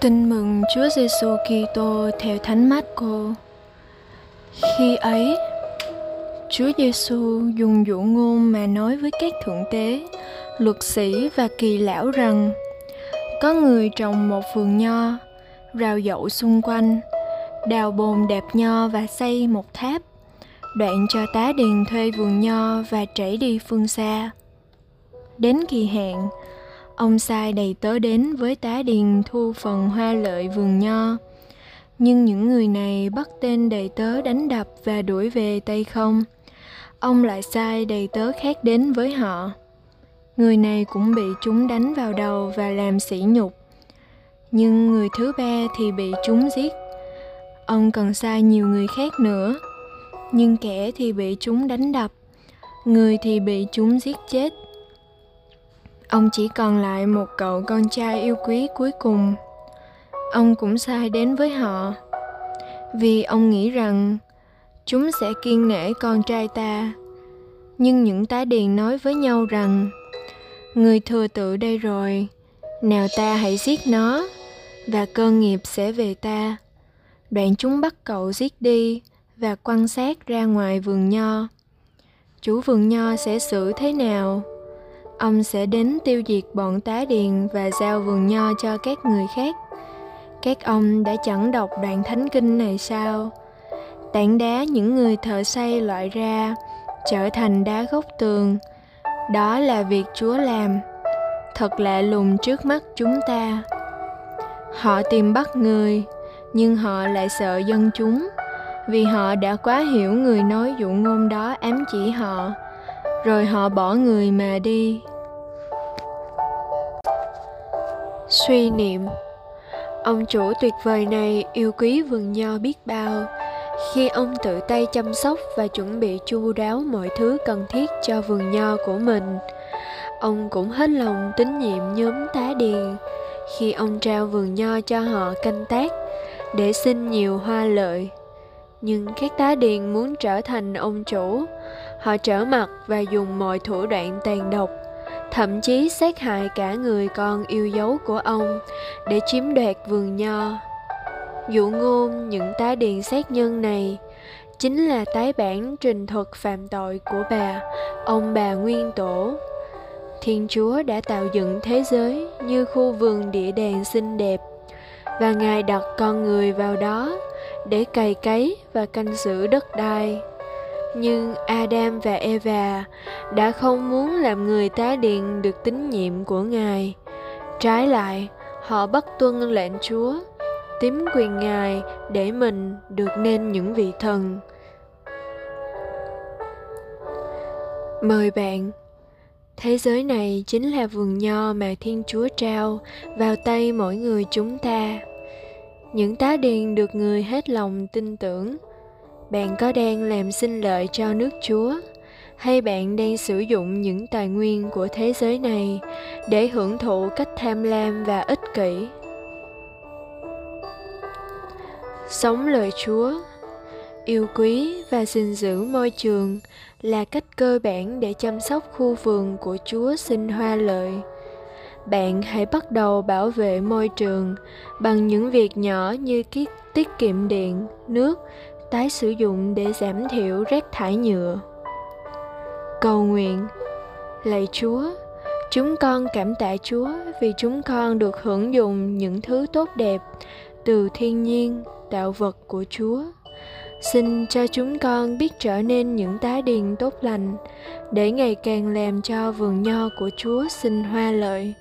Tin mừng Chúa Giêsu Kitô theo Thánh Marco. Khi ấy, Chúa Giêsu dùng dụ ngôn mà nói với các thượng tế, luật sĩ và kỳ lão rằng có người trồng một vườn nho, rào dậu xung quanh, đào bồn đẹp nho và xây một tháp, đoạn cho tá điền thuê vườn nho và trảy đi phương xa. Đến kỳ hạn, ông sai đầy tớ đến với tá điền thu phần hoa lợi vườn nho. Nhưng những người này bắt tên đầy tớ đánh đập và đuổi về tay không. Ông lại sai đầy tớ khác đến với họ. Người này cũng bị chúng đánh vào đầu và làm sỉ nhục. Nhưng người thứ ba thì bị chúng giết. Ông còn sai nhiều người khác nữa. Nhưng kẻ thì bị chúng đánh đập, người thì bị chúng giết chết ông chỉ còn lại một cậu con trai yêu quý cuối cùng. Ông cũng sai đến với họ, vì ông nghĩ rằng chúng sẽ kiên nể con trai ta. Nhưng những tá điền nói với nhau rằng, người thừa tự đây rồi, nào ta hãy giết nó, và cơ nghiệp sẽ về ta. Đoạn chúng bắt cậu giết đi và quan sát ra ngoài vườn nho. Chủ vườn nho sẽ xử thế nào? Ông sẽ đến tiêu diệt bọn tá điền và giao vườn nho cho các người khác. Các ông đã chẳng đọc đoạn thánh kinh này sao? Tảng đá những người thợ xây loại ra trở thành đá gốc tường. Đó là việc chúa làm. Thật lạ lùng trước mắt chúng ta. Họ tìm bắt người, nhưng họ lại sợ dân chúng, vì họ đã quá hiểu người nói dụ ngôn đó ám chỉ họ rồi họ bỏ người mà đi. Suy niệm. Ông chủ tuyệt vời này yêu quý vườn nho biết bao. Khi ông tự tay chăm sóc và chuẩn bị chu đáo mọi thứ cần thiết cho vườn nho của mình, ông cũng hết lòng tín nhiệm nhóm tá điền. Khi ông trao vườn nho cho họ canh tác để xin nhiều hoa lợi, nhưng các tá điền muốn trở thành ông chủ họ trở mặt và dùng mọi thủ đoạn tàn độc, thậm chí sát hại cả người con yêu dấu của ông để chiếm đoạt vườn nho. Dụ ngôn những tá điền sát nhân này chính là tái bản trình thuật phạm tội của bà, ông bà nguyên tổ. Thiên chúa đã tạo dựng thế giới như khu vườn địa đàng xinh đẹp, và ngài đặt con người vào đó để cày cấy và canh giữ đất đai nhưng adam và eva đã không muốn làm người tá điền được tín nhiệm của ngài. Trái lại, họ bất tuân lệnh chúa tím quyền ngài để mình được nên những vị thần. Mời bạn, thế giới này chính là vườn nho mà thiên chúa trao vào tay mỗi người chúng ta. Những tá điền được người hết lòng tin tưởng bạn có đang làm sinh lợi cho nước chúa? Hay bạn đang sử dụng những tài nguyên của thế giới này để hưởng thụ cách tham lam và ích kỷ? Sống lời chúa, yêu quý và gìn giữ môi trường là cách cơ bản để chăm sóc khu vườn của chúa sinh hoa lợi. Bạn hãy bắt đầu bảo vệ môi trường bằng những việc nhỏ như tiết kiệm điện, nước tái sử dụng để giảm thiểu rác thải nhựa. Cầu nguyện, lạy chúa, chúng con cảm tạ chúa vì chúng con được hưởng dụng những thứ tốt đẹp từ thiên nhiên tạo vật của chúa. Xin cho chúng con biết trở nên những tá điền tốt lành để ngày càng làm cho vườn nho của chúa sinh hoa lợi.